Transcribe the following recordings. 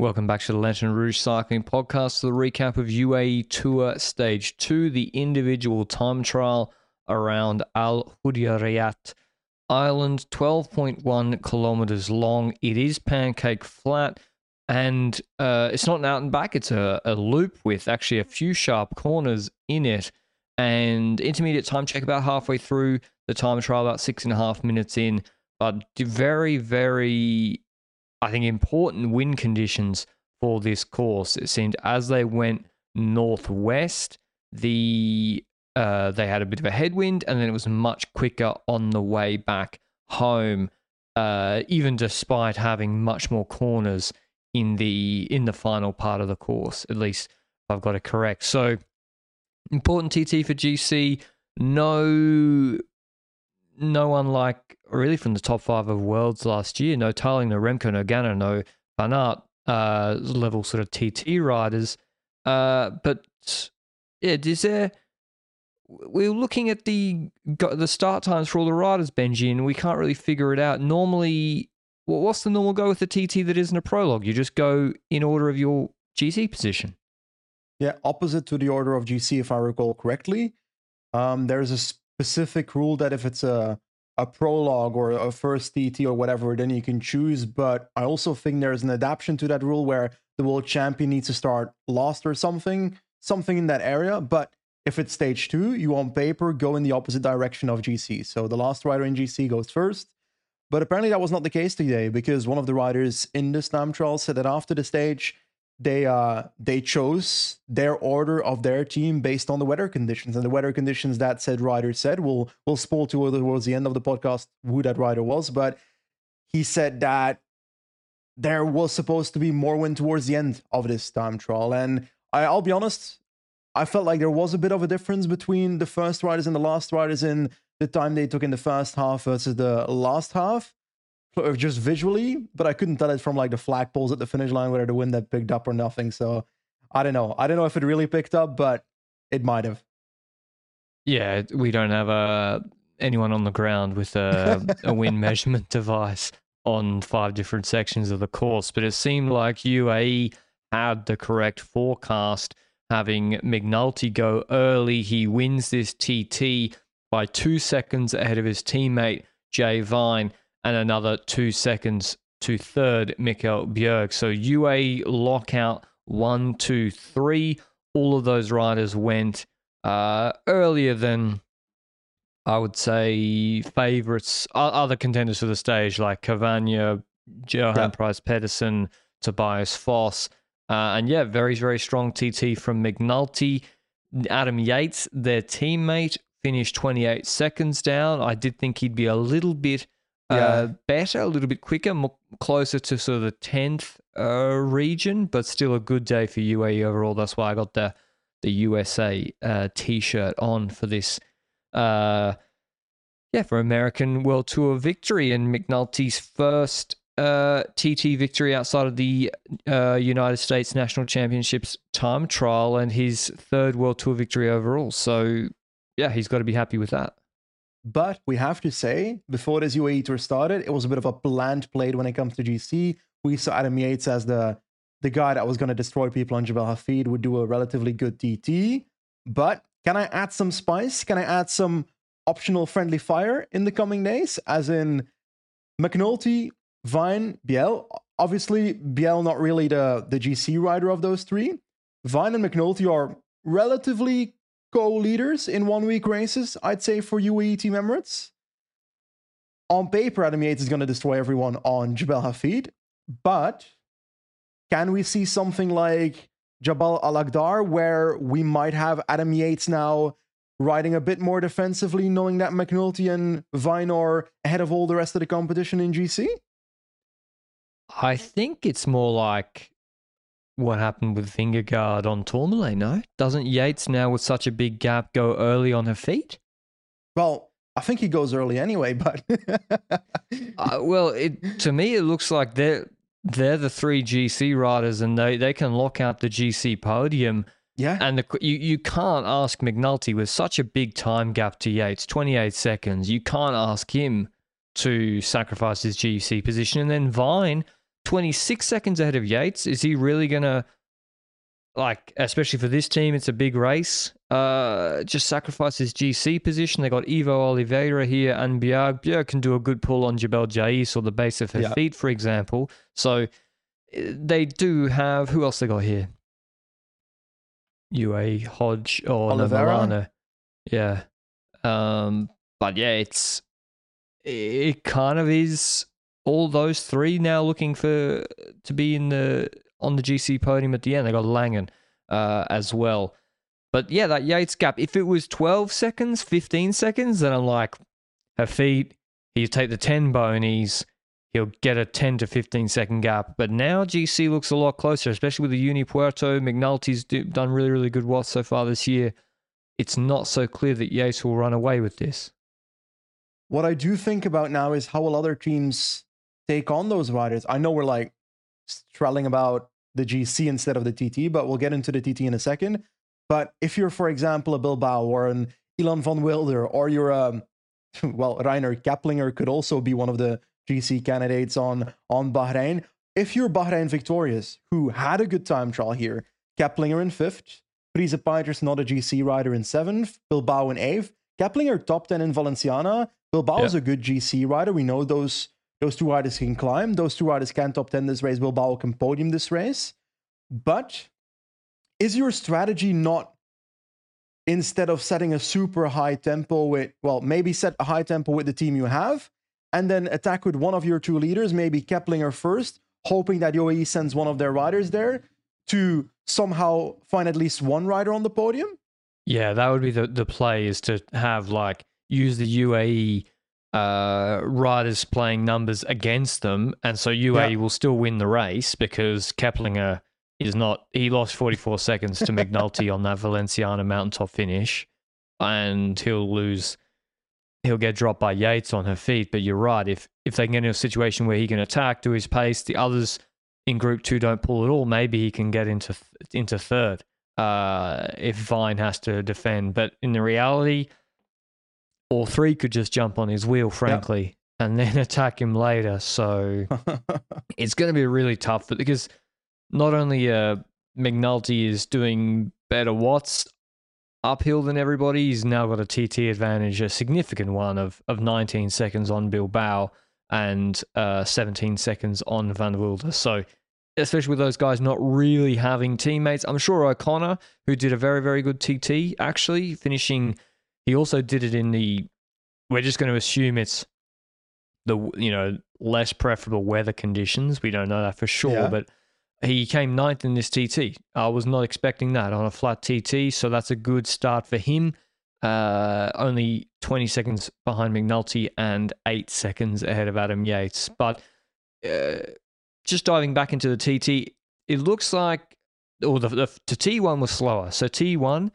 Welcome back to the Lanterne Rouge Cycling Podcast, the recap of UAE Tour Stage 2, the individual time trial around Al Hudayriyat Island, 12.1 kilometers long. It is pancake flat, and uh, it's not an out and back, it's a, a loop with actually a few sharp corners in it. And intermediate time check about halfway through the time trial, about six and a half minutes in. But very, very I think, important wind conditions for this course. It seemed as they went northwest, the uh, they had a bit of a headwind, and then it was much quicker on the way back home. Uh, even despite having much more corners in the in the final part of the course, at least I've got it correct. So important TT for GC. No no one like really from the top five of worlds last year. No Tarling, no Remco, no Ganna, no Van uh, level sort of TT riders. Uh, but yeah, is there? We're looking at the the start times for all the riders, Benji, and we can't really figure it out. Normally, what's the normal go with the TT that isn't a prologue? You just go in order of your GC position. Yeah, opposite to the order of GC, if I recall correctly. Um, there's a specific rule that if it's a a prologue or a first TT or whatever, then you can choose. But I also think there's an adaptation to that rule where the world champion needs to start last or something, something in that area. But if it's stage two, you on paper go in the opposite direction of GC. So the last rider in GC goes first. But apparently that was not the case today because one of the riders in the time trial said that after the stage, they uh they chose their order of their team based on the weather conditions. And the weather conditions that said rider said we'll we'll spoil towards the end of the podcast who that rider was but he said that there was supposed to be more wind towards the end of this time trial. And I, i'll be honest i felt like there was a bit of a difference between the first riders and the last riders in the time they took in the first half versus the last half just visually, but I couldn't tell it from like the flagpoles at the finish line whether the wind had picked up or nothing. So I don't know. I don't know if it really picked up, but it might have. Yeah, we don't have uh, anyone on the ground with a, a wind measurement device on five different sections of the course, but it seemed like UAE had the correct forecast, having McNulty go early. He wins this TT by two seconds ahead of his teammate Jay Vine and another two seconds to third, Mikkel Bjerg. So UA lockout one, two, three. All of those riders went uh, earlier than I would say favorites, other contenders for the stage like Cavagna, Johan yeah. Price-Pejtersen, Tobias Foss. Uh, and yeah, very, very strong TT from McNulty. Adam Yates, their teammate, finished 28 seconds down. I did think he'd be a little bit yeah. uh, better, a little bit quicker, more, closer to sort of the tenth uh, region, but still a good day for UAE overall. That's why I got the the USA uh, T-shirt on for this. Uh, yeah, for American World Tour victory and McNulty's first uh, TT victory outside of the uh, United States National Championships time trial and his third World Tour victory overall. So, yeah, he's got to be happy with that. But we have to say, before this UAE tour started, it was a bit of a bland play when it comes to GC. We saw Adam Yates as the the guy that was going to destroy people on Jebel Hafeet, would do a relatively good TT. But can I add some spice? Can I add some optional friendly fire in the coming days? As in McNulty, Vine, Bjerg. Obviously, Bjerg not really the, the GC rider of those three. Vine and McNulty are relatively co-leaders in one-week races, I'd say, for UAE Team Emirates. On paper, Adam Yates is going to destroy everyone on Jebel Hafeet, but can we see something like Jabal Al Akhdar, where we might have Adam Yates now riding a bit more defensively, knowing that McNulty and Vine are ahead of all the rest of the competition in GC? I think it's more like what happened with Vingegaard on Tourmalet, no? Doesn't Yates now with such a big gap go early on Hafeet? Well, I think he goes early anyway, but uh, well, it to me it looks like they're they're the three GC riders and they, they can lock out the GC podium. Yeah. And the, you, you can't ask McNulty with such a big time gap to Yates, 28 seconds. You can't ask him to sacrifice his GC position. And then Vine, 26 seconds ahead of Yates. Is he really going to, like, especially for this team, it's a big race, uh, just sacrifice his GC position? They got Ivo Oliveira here and Bjerg. Bjerg can do a good pull on Jebel Jais or the base of her Yeah. feet, for example. So uh, they do have, who else they got here? UA Hodge or Oliveira? Yeah. Um, but yeah, it's it kind of is all those three now looking for to be in the on the GC podium at the end. They got Langen uh, as well. But yeah, that Yates gap. If it was 12 seconds, 15 seconds, then I'm like, feet. You take the 10 bonies, he'll get a 10 to 15 second gap. But now GC looks a lot closer, especially with the Uni Puerto. McNulty's do, done really, really good watts so far this year. It's not so clear that Yates will run away with this. what I do think about now is how will other teams take on those riders? I know we're like trelling about the GC instead of the TT, but we'll get into the TT in a second. But if you're, for example, a Bilbao or an Ilan Van Wilder, or you're um, a well, Rainer Kepplinger could also be one of the GC candidates on on Bahrain. If you're Bahrain victorious, who had a good time trial here, Kepplinger in fifth, Peiters not a GC rider in seventh, Bilbao in eighth, Kepplinger top ten in Valenciana. Bilbao is Yeah. a good GC rider. We know those those two riders can climb. Those two riders can top ten this race. Bilbao can podium this race. But is your strategy not instead of setting a super high tempo with well maybe set a high tempo with the team you have and then attack with one of your two leaders maybe Kepplinger first hoping that uae sends one of their riders there to somehow find at least one rider on the podium Yeah, that would be the, the play is to have like use the UAE uh, riders playing numbers against them, and so UAE Yeah. will still win the race because Kepplinger is not. He lost 44 seconds to McNulty on that Valenciana mountaintop finish, and he'll lose. He'll get dropped by Yates on Hafeet. But you're right. If if they can get in a situation where he can attack do his pace, the others in Group Two don't pull at all. Maybe he can get into into third uh, if Vine has to defend. But in the reality, all three could just jump on his wheel, frankly, and then attack him later. So it's going to be really tough because not only uh, McNulty is doing better watts uphill than everybody, he's now got a TT advantage, a significant one of, of 19 seconds on Bilbao and uh, 17 seconds on Van Wilder. So especially with those guys not really having teammates. I'm sure O'Connor, who did a very, very good TT, actually finishing, he also did it in the, we're just going to assume it's the, you know, less preferable weather conditions. We don't know that for sure, Yeah. but he came ninth in this TT. I was not expecting that on a flat TT, so that's a good start for him. Uh, only 20 seconds behind McNulty and eight seconds ahead of Adam Yates. But uh, just diving back into the TT, it looks like, or the, the, the T1 was slower. So T1,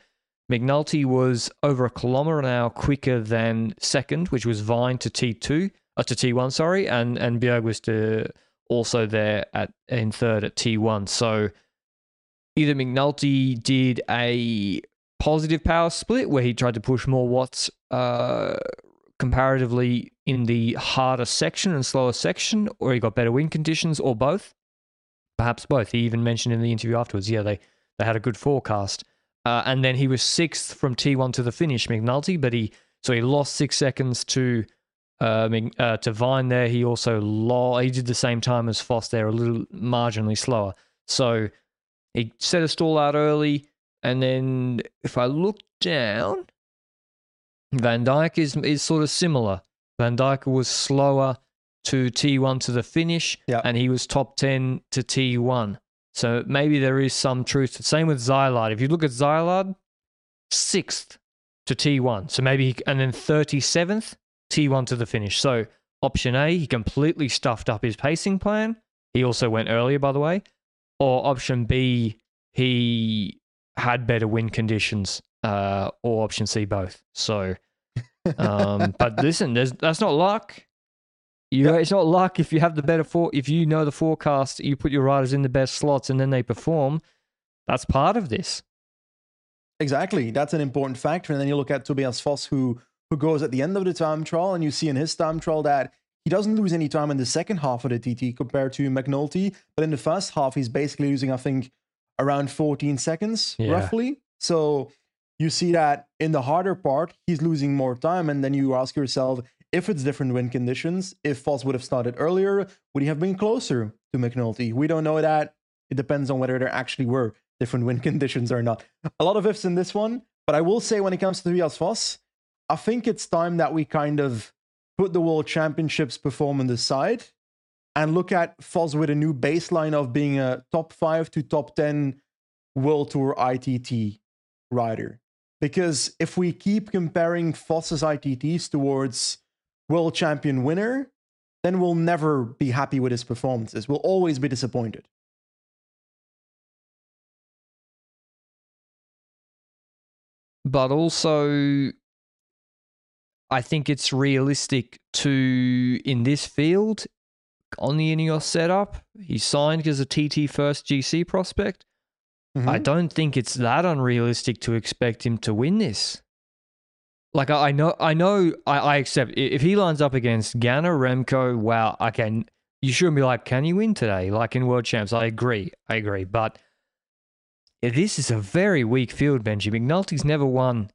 McNulty was over a kilometer an hour quicker than second, which was Vine to T2, uh, to T1, sorry, and and Bjerg was to also there at in third at T1. So either McNulty did a positive power split where he tried to push more watts uh, comparatively in the harder section and slower section, or he got better wind conditions, or both. Perhaps both. He even mentioned in the interview afterwards, yeah, they, they had a good forecast. Uh, and then he was sixth from T1 to the finish, McNulty, but he so he lost six seconds to uh, uh, to Vine there. He also lo- he did the same time as Foss there, a little marginally slower. So he set a stall out early, and then if I look down, Van Dijke is is sort of similar. Van Dijke was slower to T1 to the finish, Yeah. and he was top 10 to T1. So maybe there is some truth. Same with Xylard. If you look at Xylard, sixth to T1. So maybe, he, and then 37th, T1 to the finish. So option A, he completely stuffed up his pacing plan. He He also went earlier, by the way. Or option B, he had better wind conditions. Uh, or option C, both. So, um, but listen, there's, that's not luck. You, Yep. It's not luck if you have the better for if you know the forecast, you put your riders in the best slots and then they perform. That's part of this. Exactly. That's an important factor. And then you look at Tobias Foss, who who goes at the end of the time trial, and you see in his time trial that he doesn't lose any time in the second half of the TT compared to McNulty. But in the first half, he's basically losing, I think, around 14 seconds, Yeah. roughly. So you see that in the harder part, he's losing more time. And then you ask yourself, if it's different wind conditions, if Foss would have started earlier, would he have been closer to McNulty? We don't know that. It depends on whether there actually were different wind conditions or not. A lot of ifs in this one, but I will say when it comes to Tobias Foss, I think it's time that we kind of put the World Championships performance aside and look at Foss with a new baseline of being a top five to top 10 World Tour ITT rider. Because if we keep comparing Foss's ITTs towards world champion winner, then we'll never be happy with his performances. We'll always be disappointed. but also I think it's realistic to in this field on the Ineos setup. He signed as a TT first GC prospect. I Mhm. don't think it's that unrealistic to expect him to win this. Like I I know, I know, I, I accept if he lines up against Ganna, Remco. Wow, okay, you shouldn't be like, can you win today? Like in World Champs, I agree, I agree, but this is a very weak field, Benji. McNulty's never won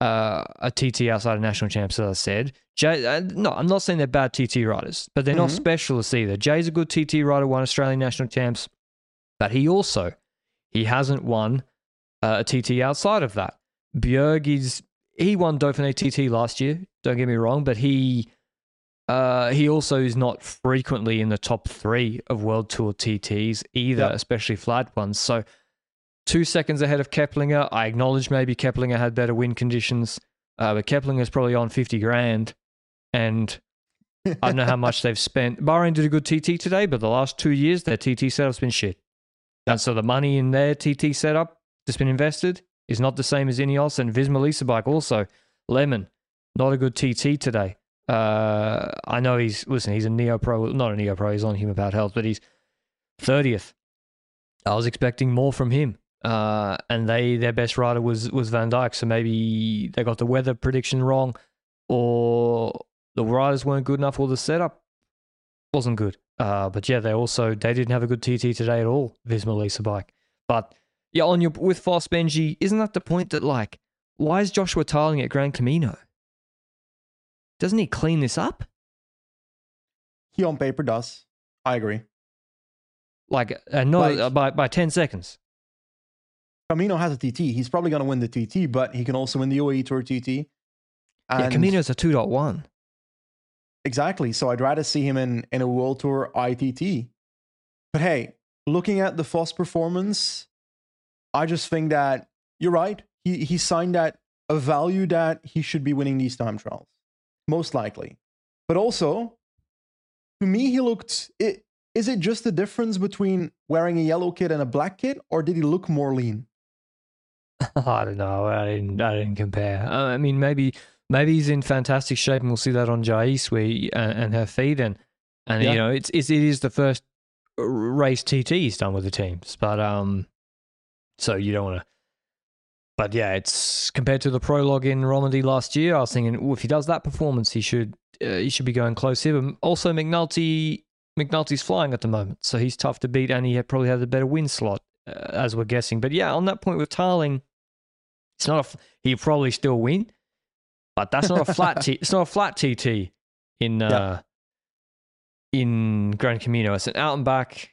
uh, a TT outside of national champs, as I said. Jay, uh, no, I'm not saying they're bad TT riders, but they're not Mhm. specialists either. Jay's a good TT rider, won Australian national champs, but he also he hasn't won uh, a TT outside of that. Bjerg is he won Dauphiné TT last year. Don't get me wrong, but he uh, he also is not frequently in the top three of World Tour TTs either, Yep. especially flat ones. So two seconds ahead of Kepplinger. I acknowledge maybe Kepplinger had better wind conditions, uh, but Kepplinger's probably on fifty grand, and I don't know how much they've spent. Bahrain did a good TT today, but the last two years their TT setup's been shit. And so the money in their TT setup that's been invested is not the same as Ineos and Visma Lease a Bike also. Lemon, not a good TT today. Uh, I know he's listen. He's a neo pro, not a neo pro. He's on him about health, but he's thirtieth. I was expecting more from him. Uh, and they their best rider was was Van Dijke, so maybe they got the weather prediction wrong, or the riders weren't good enough, or the setup wasn't good. Uh, but yeah, they also they didn't have a good TT today at all. Visma Lease a Bike, but yeah, on your with Foss Benji, isn't that the point that like why is Joshua Tarling at Gran Camino? Doesn't he clean this up? he on paper does. I agree. Like, and not Like- uh, by by ten seconds. Camino has a TT. He's probably going to win the TT, but he can also win the UAE Tour TT. yeah, And- Camino's a two point one. Exactly. So I'd rather see him in, in a World Tour ITT. But hey, looking at the Foss performance, I just think that you're right. He he signed at a value that he should be winning these time trials, most likely. But also, to me, he looked. It, is it just the difference between wearing a yellow kit and a black kit, or did he look more lean? I don't know. I didn't. I didn't compare. Uh, I mean, maybe maybe he's in fantastic shape, and we'll see that on Jais he- and, and Hafeet, and and Yeah. you know, it's, it's it is the first race TT he's done with the teams, but um, so you don't want to. But yeah, it's compared to the prologue in Romandy last year. I was thinking, oh, if he does that performance, he should uh, he should be going close here. But also, McNulty McNulty's flying at the moment, so he's tough to beat, and he probably has a better win slot, uh, as we're guessing. But yeah, on that point with Tarling, it's not a. f- He'll probably still win, but that's not a flat. T, it's not a flat TT in uh, in Gran Camino. It's an out and back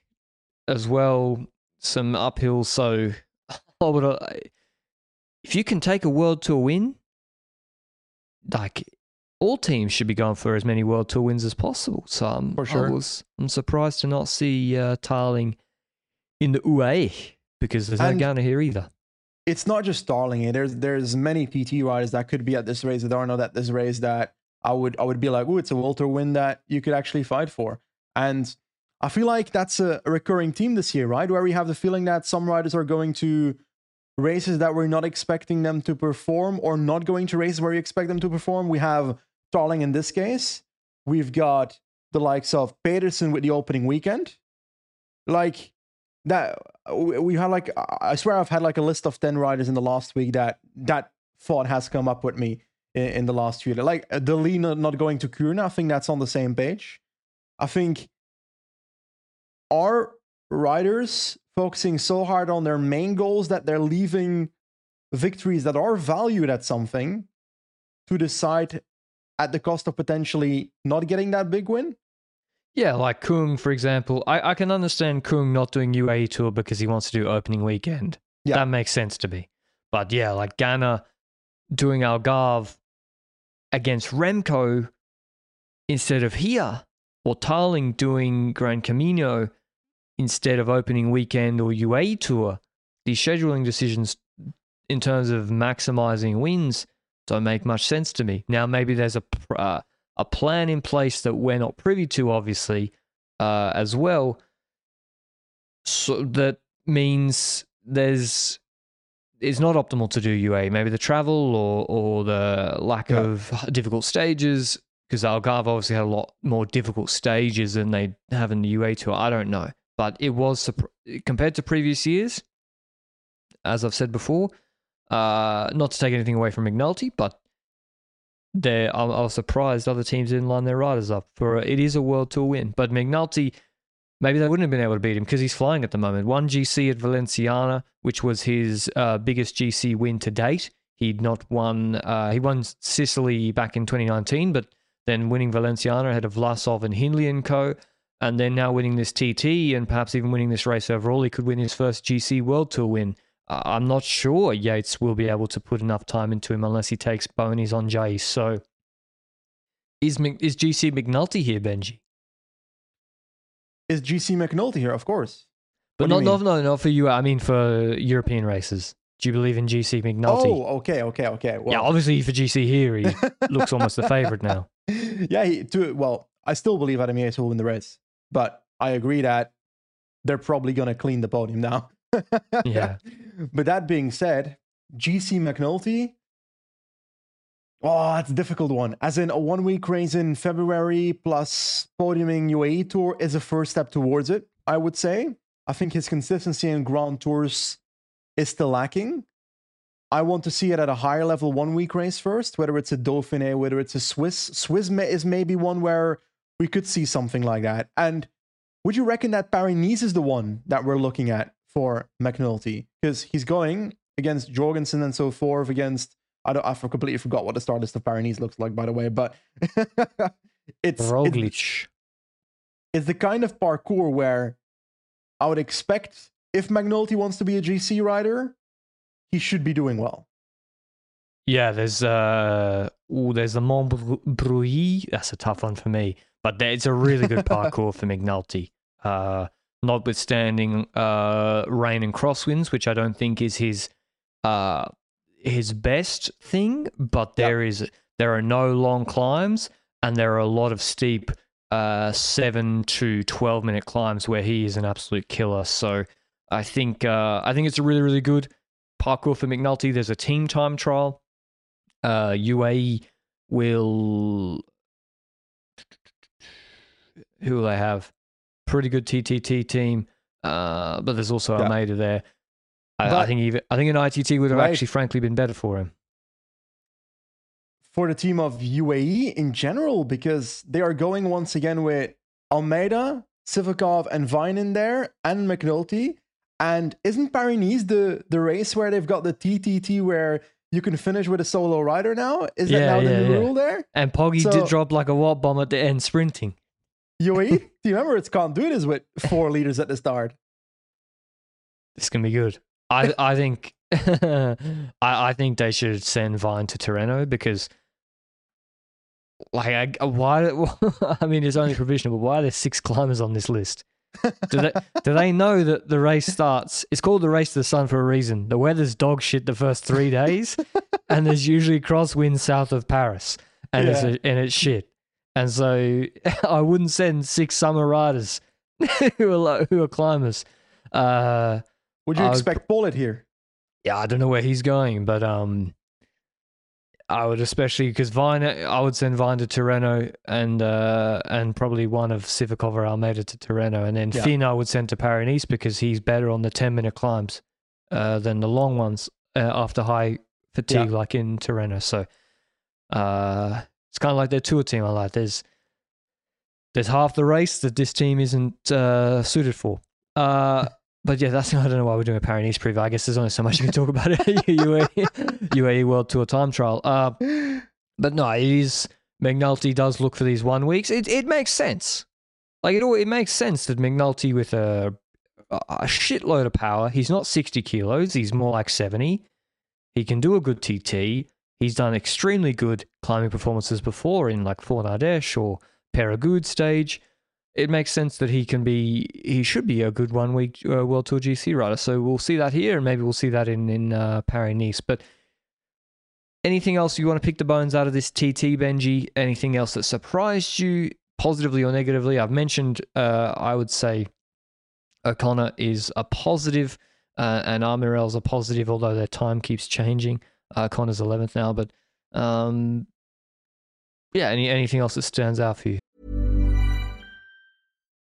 as well, some uphill. So, I would. uh, If you can take a World Tour win, like all teams should be going for as many World Tour wins as possible. So um, For sure. I was, I'm surprised to not see uh, Tarling in the UAE because there's And- no Ganna here either. it's not just Starling. There's there's many PT riders that could be at this race that are not at this race that I would I would be like, oh, it's a World Tour win that you could actually fight for. And I feel like that's a recurring theme this year, right? Where we have the feeling that some riders are going to races that we're not expecting them to perform or not going to races where we expect them to perform. We have Tarling in this case. We've got the likes of Peterson with the opening weekend. Like that we had like I swear I've had like a list of 10 riders in the last week that that thought has come up with me in, in the last few like uh, the not, not going to Kuurne, I think that's on the same page. I think our riders focusing so hard on their main goals that they're leaving victories that are valued at something to decide at the cost of potentially not getting that big win? Yeah, like Kung, for example. I, I can understand Kung not doing UAE Tour because he wants to do opening weekend. Yeah. That makes sense to me. But yeah, like Ganna doing Algarve against Remco instead of here, or Tarling doing Gran Camino instead of opening weekend or UAE Tour. the scheduling decisions in terms of maximizing wins don't make much sense to me. Now, maybe there's a uh, a plan in place that we're not privy to, obviously, uh, as well. So that means there's it's not optimal to do UA. Maybe the travel or or the lack yeah. of difficult stages, because Algarve obviously had a lot more difficult stages than they have in the UA tour. I don't know, but it was compared to previous years. As I've said before, uh, not to take anything away from McNulty, but they I, was surprised other teams didn't line their riders up for it is a world tour win. But McNulty, maybe they wouldn't have been able to beat him because he's flying at the moment. One GC at Valenciana, which was his uh, biggest GC win to date. He'd not won. Uh, he won Sicily back in 2019, but then winning Valenciana ahead of Vlasov and Hindley and co. And then now winning this TT and perhaps even winning this race overall, he could win his first GC World Tour win. I'm not sure Yates will be able to put enough time into him unless he takes bonies on Jay. So is is GC McNulty here, Benji? Is GC McNulty here? Of course. But not, no, no, not for you. I mean, for European races. Do you believe in GC McNulty? Oh, okay, okay, okay. Well, yeah, obviously for GC here, he looks almost the favorite now. Yeah, he, to, well, I still believe Adam Yates will win the race, but I agree that they're probably going to clean the podium now yeah. But that being said, GC McNulty, oh, that's a difficult one. As in, a one week race in February plus podiuming UAE Tour is a first step towards it, I would say. I think his consistency in Grand Tours is still lacking. I want to see it at a higher level one week race first, whether it's a Dauphiné, whether it's a Swiss. Swiss is maybe one where we could see something like that. And would you reckon that Paris Nice is the one that we're looking at for McNulty because he's going against Jorgenson and so forth against I don't I completely forgot what the start list of Paris looks like by the way, but it's Roglic. It's, it's the kind of parcours where I would expect if McNulty wants to be a GC rider, he should be doing well. Yeah, there's uh oh, there's the Mont Brouilly. That's a tough one for me, but it's a really good parcours for McNulty. Uh, notwithstanding uh, rain and crosswinds, which I don't think is his uh, his best thing. But there yep. is there are no long climbs, and there are a lot of steep uh, seven to twelve minute climbs where he is an absolute killer. So I think uh, I think it's a really really good parcours for McNulty. There's a team time trial. Uh, UAE will who they have? pretty good TTT team, uh, but there's also yeah. Almeida there. I, I, think even I think an ITT would have right. actually, frankly, been better for him. For the team of UAE in general, because they are going once again with Almeida, Sivakov, and Vine in there, and McNulty. And isn't Paris the the race where they've got the TTT where you can finish with a solo rider now? Is that yeah, now the new yeah. rule there? And Poggy so, did drop like a watt bomb at the end sprinting. UAE, do you remember it's can't do this with four leaders at the start? This can be good. I I think I, I think they should send Vine to Tirreno because like I, why I mean it's only provisional, but why are there six climbers on this list? do they do they know that the race starts? It's called the race to the sun for a reason. The weather's dog shit the first three days, and there's usually crosswinds south of Paris, and yeah. it's a, and it's shit. And so I wouldn't send six summer riders who are who are climbers. Uh, Would you I would expect Bullet here? yeah, I don't know where he's going, but um, I would especially because Vine, I would send Vine to Tirreno and uh, and probably one of Sivakov or Almeida to Tirreno, and then Yeah. Finn I would send to Paris because he's better on the ten minute climbs uh, than the long ones uh, after high fatigue, like in Tirreno. So uh, it's kind of like their tour team. I like there's there's half the race that this team isn't uh, suited for. Uh, but yeah, that's I don't know why we're doing a Paris preview. I guess there's only so much you can talk about it. UAE, UAE World Tour time trial. Uh, but no, it is McNulty does look for these one weeks. It it makes sense. Like it all, it makes sense that McNulty with a a shitload of power. He's not sixty kilos. He's more like seventy. He can do a good TT. He's done extremely good climbing performances before in like Fort Ardèche or Peyragudes stage. It makes sense that he can be, he should be a good one week uh, World Tour GC rider. So we'll see that here, and maybe we'll see that in in uh, Paris Nice. But anything else you want to pick the bones out of this TT, Benji? Anything else that surprised you positively or negatively? I've mentioned, uh, I would say O'Connor is a positive, uh, and Armirail's a positive, although their time keeps changing. Uh, Connor's 11th now, but um, yeah, any, anything else that stands out for you?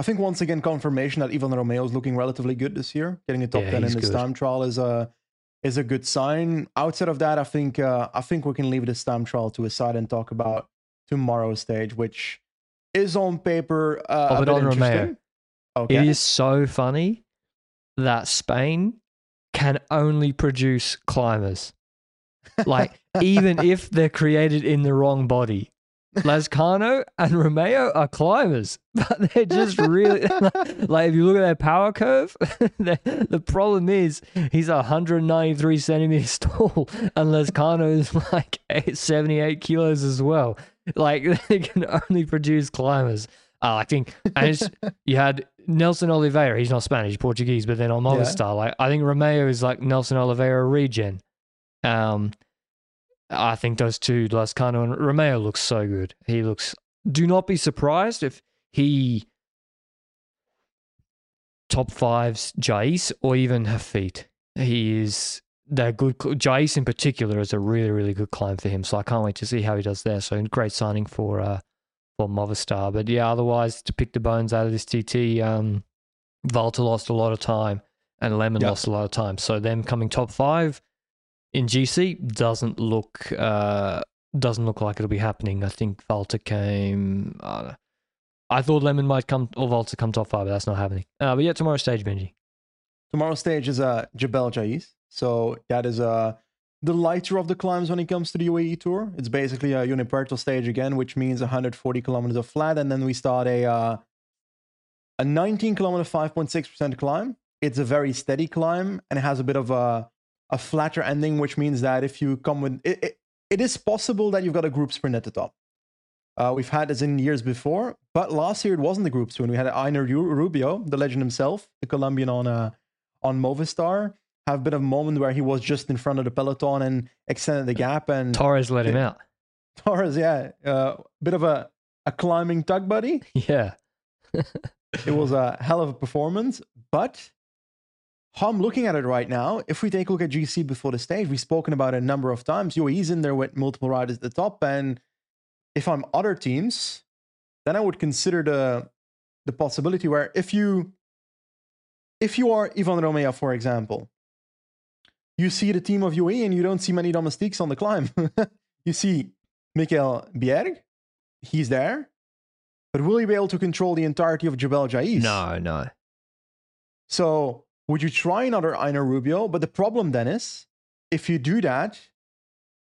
I think once again confirmation that Ivan Romeo is looking relatively good this year. Getting a top Yeah, ten in this good. time trial is a is a good sign. Outside of that, I think uh, I think we can leave this time trial to a side and talk about tomorrow's stage, which is on paper uh, Oh, a bit Romeo. Okay. It is so funny that Spain can only produce climbers. Like, even if they're created in the wrong body. Lazkano and Romeo are climbers, but they're just really like if you look at their power curve, the, problem is he's 193 centimeters tall, and Lazkano is like eight- 78 kilos as well. Like they can only produce climbers. Uh, I think, and it's, you had Nelson Oliveira. He's not Spanish, Portuguese, but then on Yeah. Movistar, like I think Romeo is like Nelson Oliveira regen. Um, I think those two, Lazkano and Romeo, looks so good. He looks. Do not be surprised if he top fives Jais or even Hafeet. He is they're good. Jais in particular is a really really good climb for him. So I can't wait to see how he does there. So great signing for uh for Movistar. But yeah, otherwise to pick the bones out of this TT, um, Volta lost a lot of time and Lemon Yeah. lost a lot of time. So them coming top five in GC doesn't look uh doesn't look like it'll be happening. I think Volta came. I thought Lemon might come or Volta come top five, but that's not happening. Uh, but yeah, tomorrow's stage, Benji. Tomorrow's stage is uh, Jebel Jais. So that is uh, the lighter of the climbs when it comes to the UAE Tour. It's basically a unipuerto stage again, which means 140 kilometers of flat. And then we start a, uh, a 19 kilometer, 5.6% climb. It's a very steady climb and it has a bit of a, a flatter ending, which means that if you come with it, it, it is possible that you've got a group sprint at the top. Uh, we've had this in years before, but last year it wasn't the group sprint. We had Einer Ru- Rubio, the legend himself, the Colombian on uh, on Movistar, have been a moment where he was just in front of the peloton and extended the gap. And Torres let him out. Torres, yeah, uh, bit of a, a climbing tug buddy. Yeah. It was a hell of a performance. But how I'm looking at it right now, if we take a look at GC before the stage, we've spoken about it a number of times. UAE's in there with multiple riders at the top. And if I'm other teams, then I would consider the the possibility where if you if you are Ivan Romeo, for example, you see the team of UAE and you don't see many domestiques on the climb. you see Mikkel Bjerg, he's there. But will he be able to control the entirety of Jebel Jais? No, no. So would you try another Einer Rubio? But the problem then is, if you do that,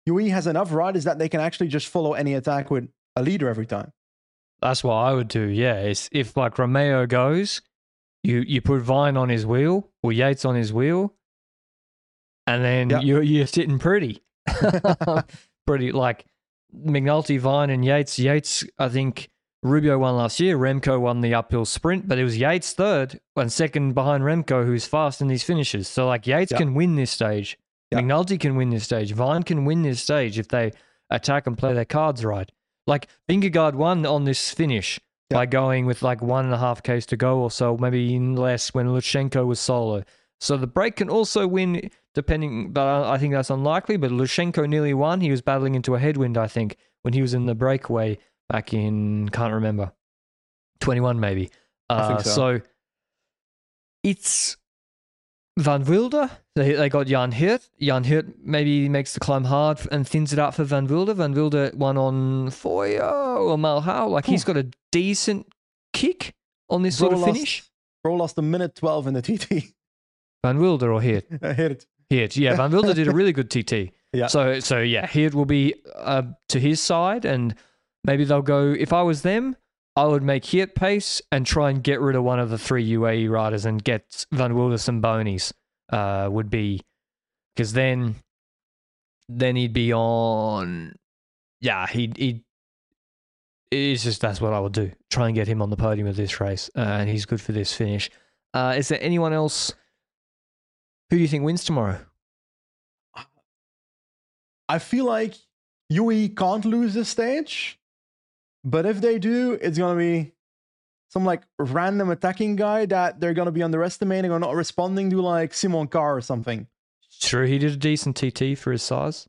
UE has enough riders that they can actually just follow any attack with a leader every time. That's what I would do. Yeah, it's, if like Romeo goes, you you put Vine on his wheel or Yates on his wheel, and then Yeah. you're you're sitting pretty, pretty like McNulty, Vine, and Yates. Yates, I think Rubio won last year. Remco won the uphill sprint, but it was Yates third and second behind Remco, who's fast in these finishes. So like Yates Yeah. can win this stage. Yeah. McNulty can win this stage. Vine can win this stage if they attack and play their cards right. Like Vingegaard won on this finish Yeah. by going with like one and a half Ks to go or so, maybe less when Lutsenko was solo. So the break can also win depending, but I I think that's unlikely. But Lutsenko nearly won. He was battling into a headwind, I think, when he was in the breakaway back in, can't remember, 21 maybe. I think Uh, so. so it's Van Wilder. They, they got Jan Hirt. Jan Hirt maybe makes the climb hard and thins it out for Van Wilder. Van Wilder won on Fóia or Malhão. Like he's got a decent kick on this sort of lost- finish. Bro lost a minute 12 in the TT. Van Wilder or Hirt? Hit it. Hirt, yeah. Van Wilder did a really good TT. Yeah. So, so yeah, Hirt will be uh, to his side, and maybe they'll go. If I was them, I would make Hirt pace and try and get rid of one of the three UAE riders and get Van Wilder some bonies. Uh, would be because then, then he'd be on. Yeah, he'd he'd. It's just that's what I would do. Try and get him on the podium of this race, uh, and he's good for this finish. Uh, is there anyone else? Who do you think wins tomorrow? I feel like UE can't lose this stage, but if they do, it's gonna be some like random attacking guy that they're gonna be underestimating or not responding to, like Simon Carr or something. True, he did a decent TT for his size.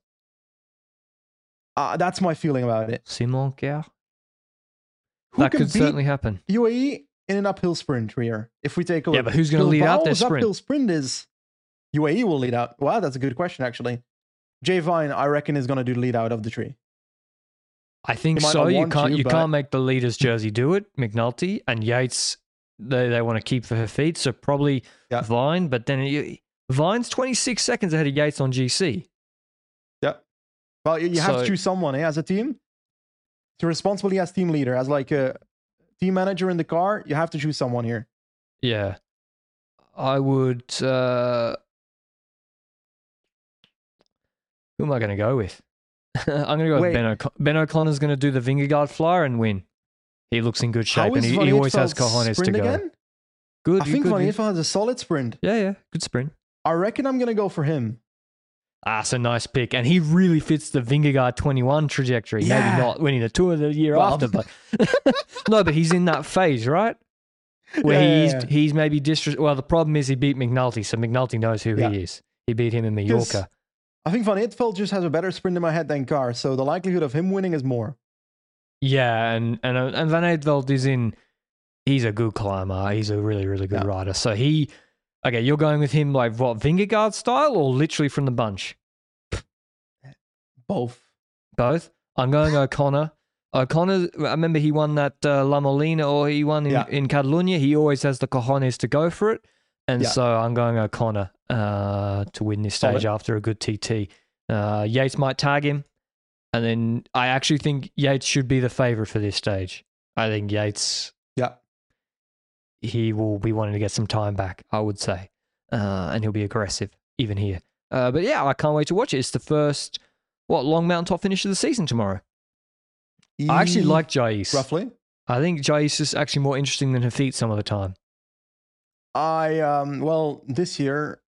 Uh, that's my feeling about it. Simon Carr. Who That could certainly happen. UAE in an uphill sprint here? If we take a look, Yeah, but who's gonna lead out Bilbao's sprint? uphill sprint is UAE will lead out. Wow, that's a good question actually. Jay Vine, I reckon, is gonna do the lead out of the tree. I think so. You can't to, you but- can't make the leaders jersey do it. McNulty and Yates they, they want to keep for Hafeet, so probably Yeah. Vine, but then you, Vine's 26 seconds ahead of Yates on GC. Yeah. Well, you, you have So- to choose someone eh, as a team to responsibly as team leader, as like a team manager in the car. You have to choose someone here. Yeah. I would uh Who am I going to go with? I'm going to go with Ben, O'Con- ben O'Connor's going to do the Vingegaard flyer and win. He looks in good shape How and is he, Van he always has Eetvelt's cojones to sprint go. again? Good. I think good, Van. Eetvelt has a solid sprint. Yeah, yeah. Good sprint. I reckon I'm gonna go for him. Ah, it's a nice pick. And he really fits the Vingegaard 21 trajectory. Yeah. Maybe not winning the tour the year Well- after, but no, but he's in that phase, right? Where Yeah, he's yeah, he's maybe disres- well, the problem is he beat McNulty, so McNulty knows who Yeah. he is. He beat him in 'Cause Mallorca. I think Van Eetvelt just has a better sprint in my head than Carr, so the likelihood of him winning is more. Yeah, and and uh, and Van Eetvelt is in. He's a good climber. He's a really really good Yeah. rider. So he, okay, you're going with him like what Vingegaard style or literally from the bunch? Both. Both. I'm going O'Connor. O'Connor. I remember he won that uh, La Molina or he won in, Yeah. in Catalunya. He always has the cojones to go for it, and Yeah. so I'm going O'Connor uh, to win this stage after a good TT. Uh, Yates might tag him, and then I actually think Yates should be the favorite for this stage. I think Yates Yeah. he will be wanting to get some time back, I would say. Uh, and he'll be aggressive even here. Uh, but yeah, I can't wait to watch it. It's the first, what, long mountaintop finish of the season tomorrow. I actually E- like Jais. roughly. I think Jais is actually more interesting than Hafeet some of the time. I um well this year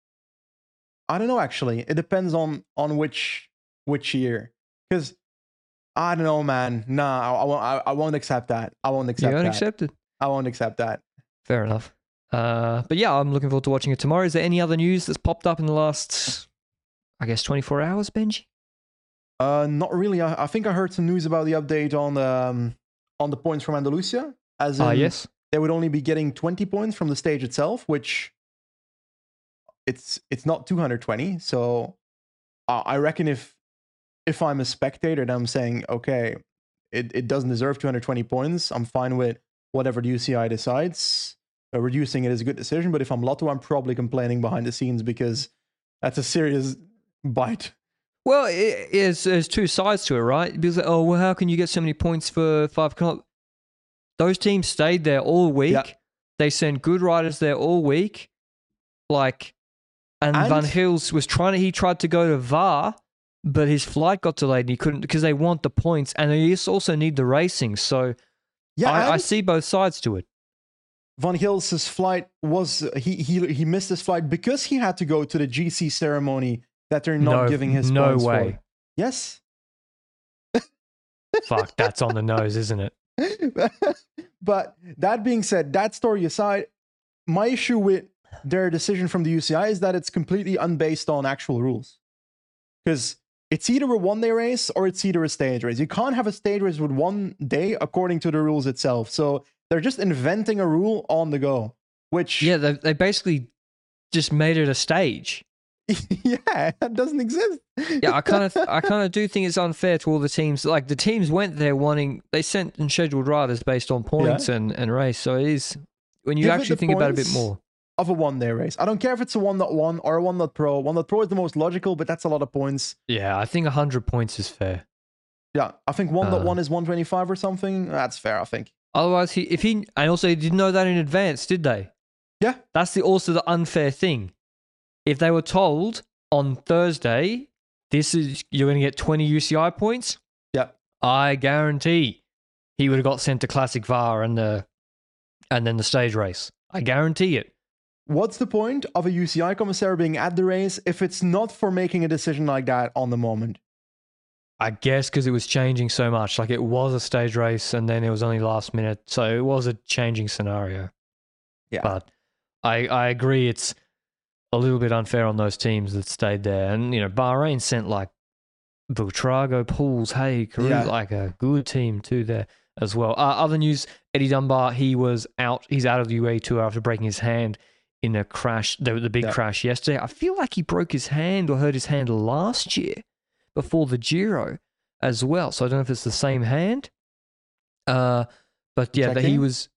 I don't know actually. It depends on on which which year. Cuz I don't know man. Nah, I, I won't I, I won't accept that. I won't accept You don't that. accept it? I won't accept that. Fair enough. Uh, but yeah, I'm looking forward to watching it tomorrow. Is there any other news that's popped up in the last, I guess, 24 hours, Benji? Uh not really. I, I think I heard some news about the update on um on the points from Andalusia as in Ah, yes. They would only be getting 20 points from the stage itself, which it's it's not 220. So uh, I reckon if if I'm a spectator and I'm saying, okay, it, it doesn't deserve 220 points, I'm fine with whatever the UCI decides. Uh, reducing it is a good decision. But if I'm Lotto, I'm probably complaining behind the scenes because that's a serious bite. Well, it, it's, there's two sides to it, right? Because, oh, well, how can you get so many points for five kilometers? Those teams stayed there all week. Yeah. They sent good riders there all week. Like, and, And- Van Gils was trying to, he tried to go to VAR, but his flight got delayed and he couldn't because they want the points and they just also need the racing. So Yeah, I, I see both sides to it. Van Gils' flight was he he he missed his flight because he had to go to the GC ceremony that they're not no, giving his no way. for. Yes. Fuck, that's on the nose, isn't it? but that being said, that story aside, my issue with their decision from the UCI is that it's completely unbased on actual rules. Because it's either a one day race or it's either a stage race. You can't have a stage race with one day according to the rules itself. So they're just inventing a rule on the go, which, Yeah, they, they basically just made it a stage. yeah, that doesn't exist. Yeah, I kind of, I kind of do think it's unfair to all the teams. Like the teams went there wanting, they sent and scheduled riders based on points and, and race. So it is when you Give actually think about it a bit more. of a one day race. I don't care if it's a 1.1 or a 1.pro. 1.pro is the most logical, but that's a lot of points. Yeah, I think hundred points is fair. Yeah, I think 1.1 Uh. is 125 or something. That's fair, I think. Otherwise, he if he and also he didn't know that in advance, did they? Yeah. That's the also the unfair thing. If they were told on Thursday, this is you're going to get 20 UCI points, Yeah. I guarantee he would have got sent to Classic VAR and the and then the stage race. I guarantee it. What's the point of a UCI commissar being at the race if it's not for making a decision like that on the moment? I guess because it was changing so much. Like it was a stage race and then it was only last minute. So it was a changing scenario. Yeah. But I, I agree it's a little bit unfair on those teams that stayed there. And, you know, Bahrain sent like Buitrago, Poels, Hey, Yeah. like a good team too there as well. Uh, other news Eddie Dunbar, he was out. He's out of the UAE tour after breaking his hand in a crash, the, the big Yeah. crash yesterday. I feel like he broke his hand or hurt his hand last year before the Giro as well. So I don't know if it's the same hand. Uh, but yeah, that he was.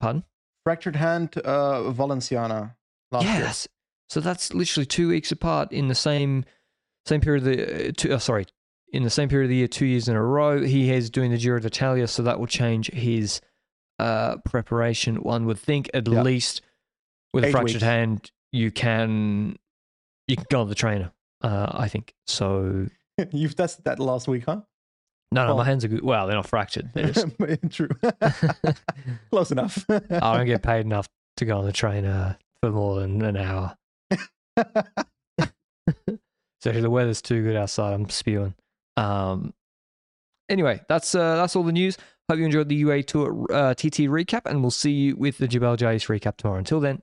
Pardon? Fractured hand, uh, Valenciana. Last that's, so that's literally two weeks apart in the same same period. Of the uh, two, uh, sorry, in the same period of the year, two years in a row. He is doing the Giro d'Italia, so that will change his uh, preparation. One would think at Yeah. least with a fractured weeks. hand, you can you can go on the trainer. Uh, I think so. You've tested that last week, huh? No, no, Well- my hands are good. Well, they're not fractured. They're just True. Close enough. I don't get paid enough to go on the trainer for more than an hour. So the weather's too good outside, I'm spewing. Um, anyway, that's uh, that's all the news. Hope you enjoyed the UAE Tour uh, TT recap, and we'll see you with the Jabal Jais recap tomorrow. Until then.